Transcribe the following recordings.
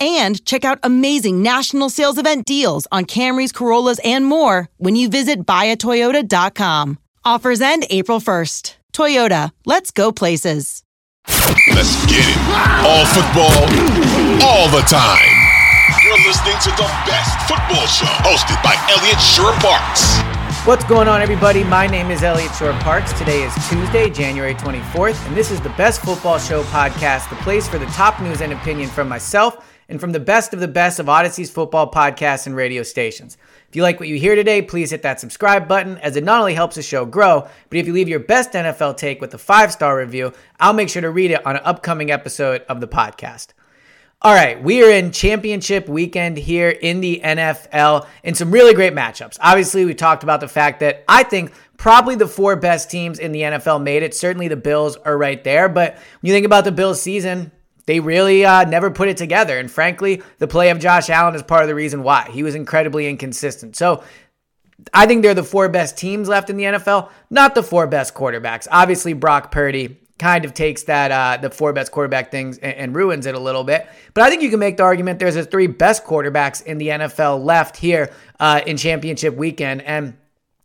and check out amazing national sales event deals on Camrys, Corollas, and more when you visit buyatoyota.com. Offers end April 1st. Toyota, let's go places. Let's get it. All football, all the time. You're listening to the best football show hosted by Eliot Shorr-Parks. What's going on, everybody? My name is Eliot Shorr-Parks. Today is Tuesday, January 24th, and this is the Best Football Show podcast, the place for the top news and opinion from myself and from the best of the best of Audacy's football podcasts and radio stations. If you like what you hear today, please hit that subscribe button as it not only helps the show grow, but if you leave your best NFL take with a five star review, I'll make sure to read it on an upcoming episode of the podcast. All right, we are in championship weekend here in the NFL and some really great matchups. Obviously, we talked about the fact that I think probably the four best teams in the NFL made it. Certainly the Bills are right there, but when you think about the Bills season, they really uh, never put it together. And frankly, the play of Josh Allen is part of the reason why. He was incredibly inconsistent. So I think they're the four best teams left in the NFL, not the four best quarterbacks. Obviously, Brock Purdy kind of takes that uh, the four best quarterback things and, and, ruins it a little bit. But I think you can make the argument there's the three best quarterbacks in the NFL left here uh, in championship weekend. And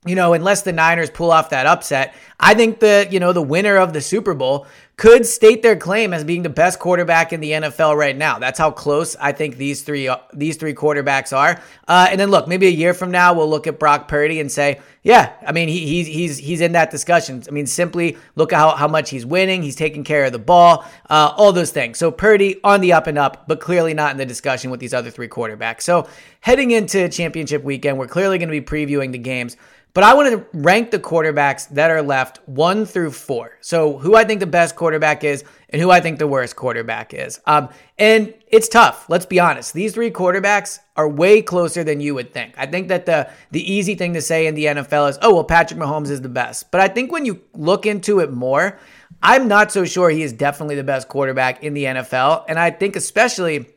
you know, unless the Niners pull off that upset, I think the, you know, the winner of the Super Bowl could state their claim as being the best quarterback in the NFL right now. That's how close I think these three these three quarterbacks are. Uh, and then look, maybe a year from now we'll look at Brock Purdy and say, yeah, I mean he, he's he's he's in that discussion. I mean simply look at how, how much he's winning, he's taking care of the ball, uh, all those things. So Purdy on the up and up, but clearly not in the discussion with these other three quarterbacks. So heading into championship weekend, we're clearly going to be previewing the games. But I want to rank the quarterbacks that are left one through four. So who I think the best quarterback is and who I think the worst quarterback is. Um, and it's tough. Let's be honest. These three quarterbacks are way closer than you would think. I think that the the easy thing to say in the NFL is, oh well, Patrick Mahomes is the best. But I think when you look into it more, I'm not so sure he is definitely the best quarterback in the NFL. And I think especially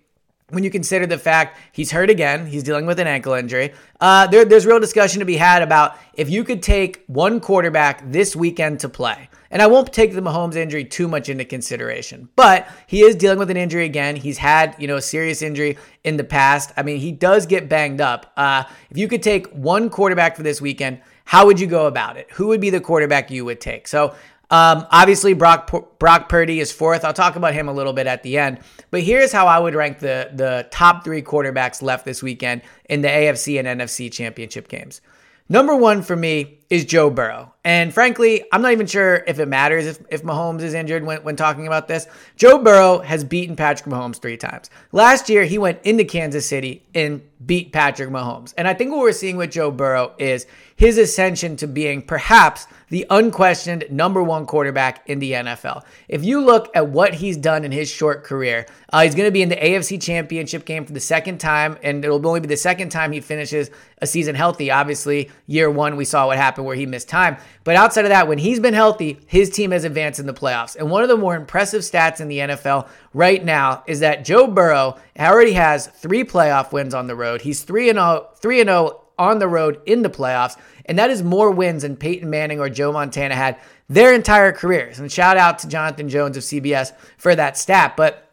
when you consider the fact he's hurt again, he's dealing with an ankle injury. Uh, there, there's real discussion to be had about if you could take one quarterback this weekend to play. And I won't take the Mahomes injury too much into consideration, but he is dealing with an injury again. He's had, you know, a serious injury in the past. I mean, he does get banged up. Uh, if you could take one quarterback for this weekend, how would you go about it? Who would be the quarterback you would take? So um, obviously, Brock Brock Purdy is fourth. I'll talk about him a little bit at the end. But here's how I would rank the the top three quarterbacks left this weekend in the AFC and NFC championship games. Number one for me is Joe Burrow. And frankly, I'm not even sure if it matters if, if Mahomes is injured when, when talking about this. Joe Burrow has beaten Patrick Mahomes three times. Last year, he went into Kansas City and beat Patrick Mahomes. And I think what we're seeing with Joe Burrow is his ascension to being perhaps the unquestioned number one quarterback in the NFL. If you look at what he's done in his short career, uh, he's going to be in the AFC Championship game for the second time, and it'll only be the second time he finishes a season healthy. Obviously, year one, we saw what happened where he missed time. But outside of that, when he's been healthy, his team has advanced in the playoffs. And one of the more impressive stats in the NFL right now is that Joe Burrow already has three playoff wins on the road. He's 3 and 0, 3 and 0 on the road in the playoffs. And that is more wins than Peyton Manning or Joe Montana had their entire careers. And shout out to Jonathan Jones of CBS for that stat. But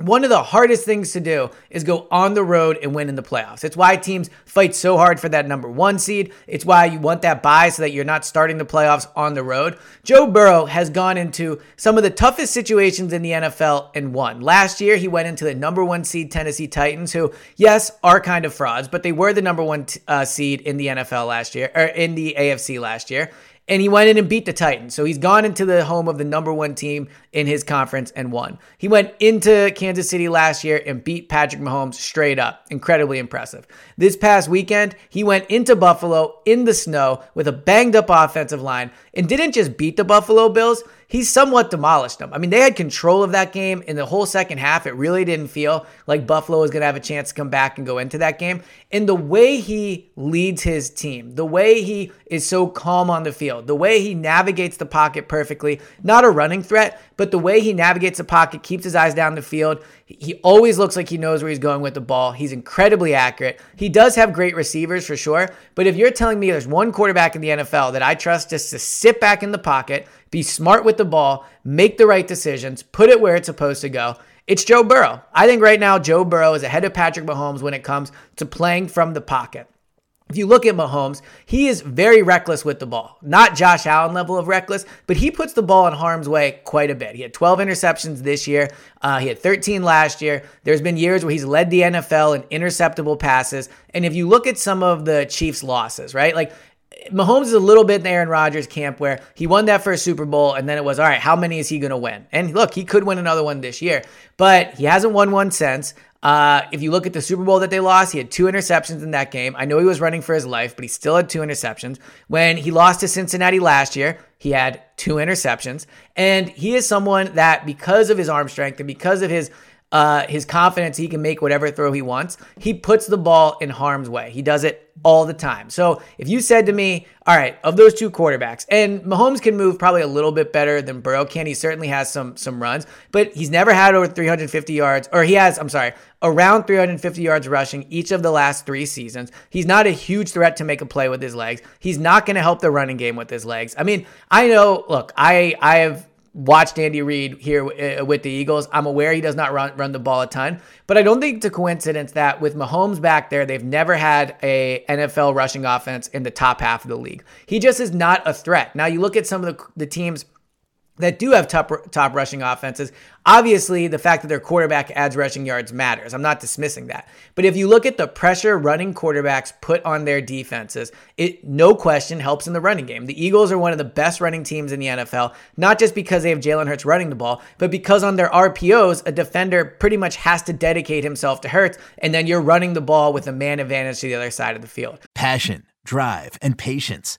one of the hardest things to do is go on the road and win in the playoffs. It's why teams fight so hard for that number one seed. It's why you want that bye so that you're not starting the playoffs on the road. Joe Burrow has gone into some of the toughest situations in the NFL and won. Last year, he went into the number one seed Tennessee Titans, who, yes, are kind of frauds, but they were the number one uh, seed in the NFL last year, or in the AFC last year and he went in and beat the Titans. So he's gone into the home of the number one team in his conference and won. He went into Kansas City last year and beat Patrick Mahomes straight up. Incredibly impressive. This past weekend, he went into Buffalo in the snow with a banged up offensive line and didn't just beat the Buffalo Bills, he somewhat demolished them. I mean, they had control of that game in the whole second half. It really didn't feel like Buffalo was going to have a chance to come back and go into that game. And the way he leads his team, the way he is so calm on the field, the way he navigates the pocket perfectly, not a running threat, but the way he navigates the pocket, keeps his eyes down the field. He always looks like he knows where he's going with the ball. He's incredibly accurate. He does have great receivers for sure. But if you're telling me there's one quarterback in the NFL that I trust just to sit back in the pocket, be smart with the ball, make the right decisions, put it where it's supposed to go. It's Joe Burrow. I think right now Joe Burrow is ahead of Patrick Mahomes when it comes to playing from the pocket. If you look at Mahomes, he is very reckless with the ball. Not Josh Allen level of reckless, but he puts the ball in harm's way quite a bit. He had 12 interceptions this year. Uh, he had 13 last year. There's been years where he's led the NFL in interceptable passes. And if you look at some of the Chiefs' losses, right? Like Mahomes is a little bit in Aaron Rodgers camp where he won that first Super Bowl and then it was, all right, how many is he going to win? And look, he could win another one this year, but he hasn't won one since. Uh, if you look at the Super Bowl that they lost, he had two interceptions in that game. I know he was running for his life, but he still had two interceptions. When he lost to Cincinnati last year, he had two interceptions. And he is someone that, because of his arm strength and because of his uh, his confidence he can make whatever throw he wants. He puts the ball in harm's way. He does it all the time. So if you said to me, all right, of those two quarterbacks, and Mahomes can move probably a little bit better than Burrow can. He certainly has some some runs, but he's never had over 350 yards, or he has, I'm sorry, around 350 yards rushing each of the last three seasons. He's not a huge threat to make a play with his legs. He's not going to help the running game with his legs. I mean, I know, look, I I have watched Andy Reid here uh, with the Eagles. I'm aware he does not run, run the ball a ton, but I don't think it's a coincidence that with Mahomes back there, they've never had a NFL rushing offense in the top half of the league. He just is not a threat. Now you look at some of the, the teams that do have top top rushing offenses. Obviously, the fact that their quarterback adds rushing yards matters. I'm not dismissing that. But if you look at the pressure running quarterbacks put on their defenses, it no question helps in the running game. The Eagles are one of the best running teams in the NFL, not just because they have Jalen Hurts running the ball, but because on their RPOs, a defender pretty much has to dedicate himself to Hurts, and then you're running the ball with a man advantage to the other side of the field. Passion, drive, and patience.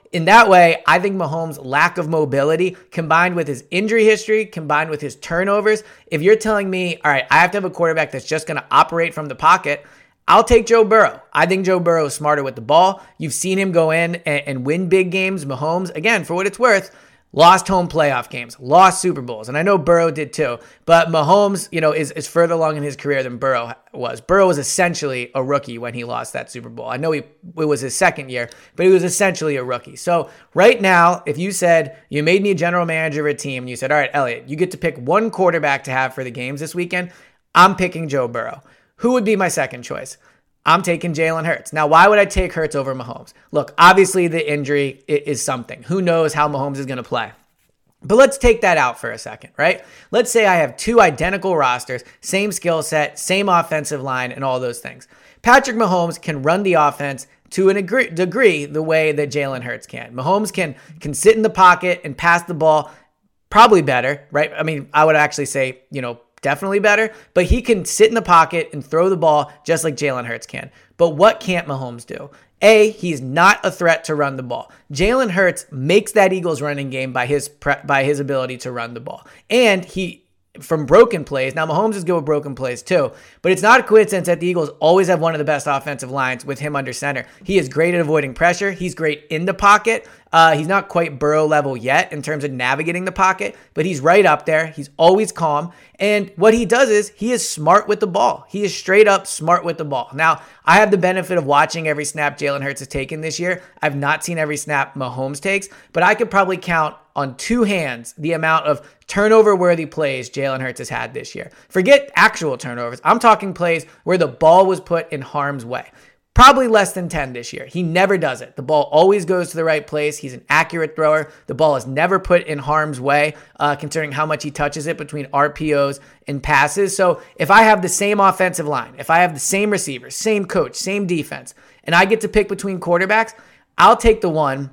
in that way, I think Mahomes' lack of mobility combined with his injury history, combined with his turnovers, if you're telling me, all right, I have to have a quarterback that's just going to operate from the pocket, I'll take Joe Burrow. I think Joe Burrow is smarter with the ball. You've seen him go in and, and win big games. Mahomes, again, for what it's worth, lost home playoff games, lost Super Bowls, and I know Burrow did too. But Mahomes, you know, is, is further along in his career than Burrow was. Burrow was essentially a rookie when he lost that Super Bowl. I know he it was his second year, but he was essentially a rookie. So right now, if you said you made me a general manager of a team, and you said, all right, Eliot, you get to pick one quarterback to have for the games this weekend, I'm picking Joe Burrow. Who would be my second choice? I'm taking Jalen Hurts. Now, why would I take Hurts over Mahomes? Look, obviously the injury is something. Who knows how Mahomes is going to play? But let's take that out for a second, right? Let's say I have two identical rosters, same skill set, same offensive line, and all those things. Patrick Mahomes can run the offense to a degree the way that Jalen Hurts can. Mahomes can can sit in the pocket and pass the ball probably better, right? I mean, I would actually say, you know, definitely better, but he can sit in the pocket and throw the ball just like Jalen Hurts can. But what can't Mahomes do? A, he's not a threat to run the ball. Jalen Hurts makes that Eagles running game by his pre- by his ability to run the ball. And he from broken plays. Now Mahomes is good with broken plays too, but it's not a coincidence that the Eagles always have one of the best offensive lines with him under center. He is great at avoiding pressure. He's great in the pocket. Uh, he's not quite Burrow level yet in terms of navigating the pocket, but he's right up there. He's always calm. And what he does is he is smart with the ball. He is straight up smart with the ball. Now, I have the benefit of watching every snap Jalen Hurts has taken this year. I've not seen every snap Mahomes takes, but I could probably count on two hands the amount of turnover worthy plays Jalen Hurts has had this year. Forget actual turnovers. I'm talking plays where the ball was put in harm's way. Probably less than 10 this year. He never does it. The ball always goes to the right place. He's an accurate thrower. The ball is never put in harm's way, uh, considering how much he touches it between RPOs and passes. So if I have the same offensive line, if I have the same receivers, same coach, same defense, and I get to pick between quarterbacks, I'll take the one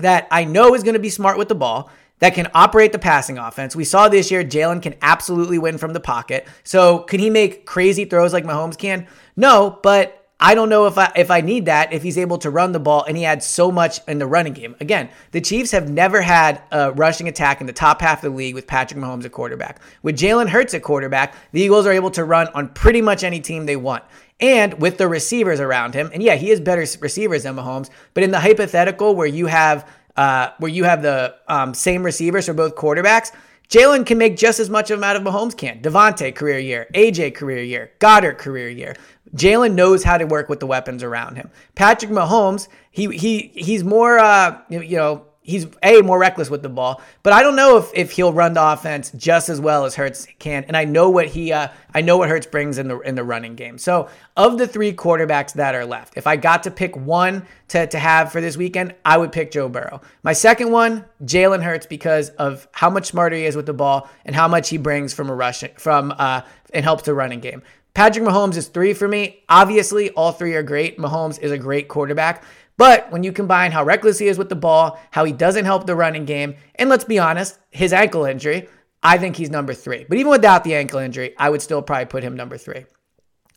that I know is going to be smart with the ball, that can operate the passing offense. We saw this year Jalen can absolutely win from the pocket. So, can he make crazy throws like Mahomes can? No, but I don't know if I if I need that if he's able to run the ball and he adds so much in the running game. Again, the Chiefs have never had a rushing attack in the top half of the league with Patrick Mahomes at quarterback. With Jalen Hurts at quarterback, the Eagles are able to run on pretty much any team they want. And with the receivers around him, and yeah, he has better receivers than Mahomes, but in the hypothetical where you have uh, where you have the um, same receivers for both quarterbacks, Jalen can make just as much of them out of Mahomes can. DeVonta career year, AJ career year, Goedert career year. Jalen knows how to work with the weapons around him. Patrick Mahomes, he he he's more uh, you know he's a more reckless with the ball, but I don't know if, if he'll run the offense just as well as Hurts can. And I know what he uh, I know what Hurts brings in the in the running game. So of the three quarterbacks that are left, if I got to pick one to, to have for this weekend, I would pick Joe Burrow. My second one, Jalen Hurts, because of how much smarter he is with the ball and how much he brings from a rushing from uh and helps the running game. Patrick Mahomes is three for me. Obviously, all three are great. Mahomes is a great quarterback. But when you combine how reckless he is with the ball, how he doesn't help the running game, and let's be honest, his ankle injury, I think he's number three. But even without the ankle injury, I would still probably put him number three.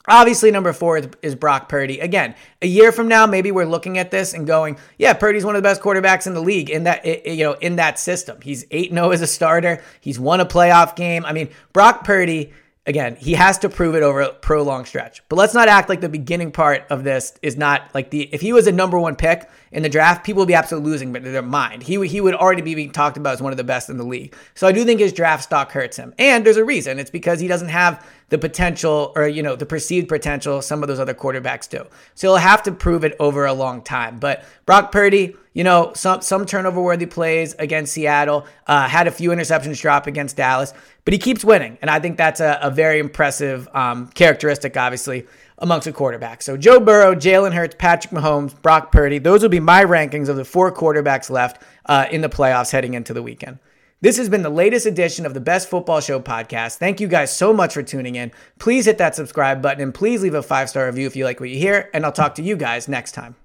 Obviously, number four is Brock Purdy. Again, a year from now, maybe we're looking at this and going, "Yeah, Purdy's one of the best quarterbacks in the league in that you know in that system. He's eight zero oh as a starter. He's won a playoff game. I mean, Brock Purdy again, he has to prove it over a prolonged stretch. But let's not act like the beginning part of this is not like the if he was a number one pick in the draft, people would be absolutely losing their mind. He he would already be being talked about as one of the best in the league. So I do think his draft stock hurts him, and there's a reason. It's because he doesn't have the potential or you know the perceived potential some of those other quarterbacks do. So he'll have to prove it over a long time. But Brock Purdy, you know, some some turnover worthy plays against Seattle, uh, had a few interceptions drop against Dallas, but he keeps winning, and I think that's a, a very impressive um, characteristic, obviously amongst the quarterbacks. So Joe Burrow, Jalen Hurts, Patrick Mahomes, Brock Purdy, those will be my rankings of the four quarterbacks left uh, in the playoffs heading into the weekend. This has been the latest edition of the Best Football Show podcast. Thank you guys so much for tuning in. Please hit that subscribe button and please leave a five star review if you like what you hear. And I'll talk to you guys next time.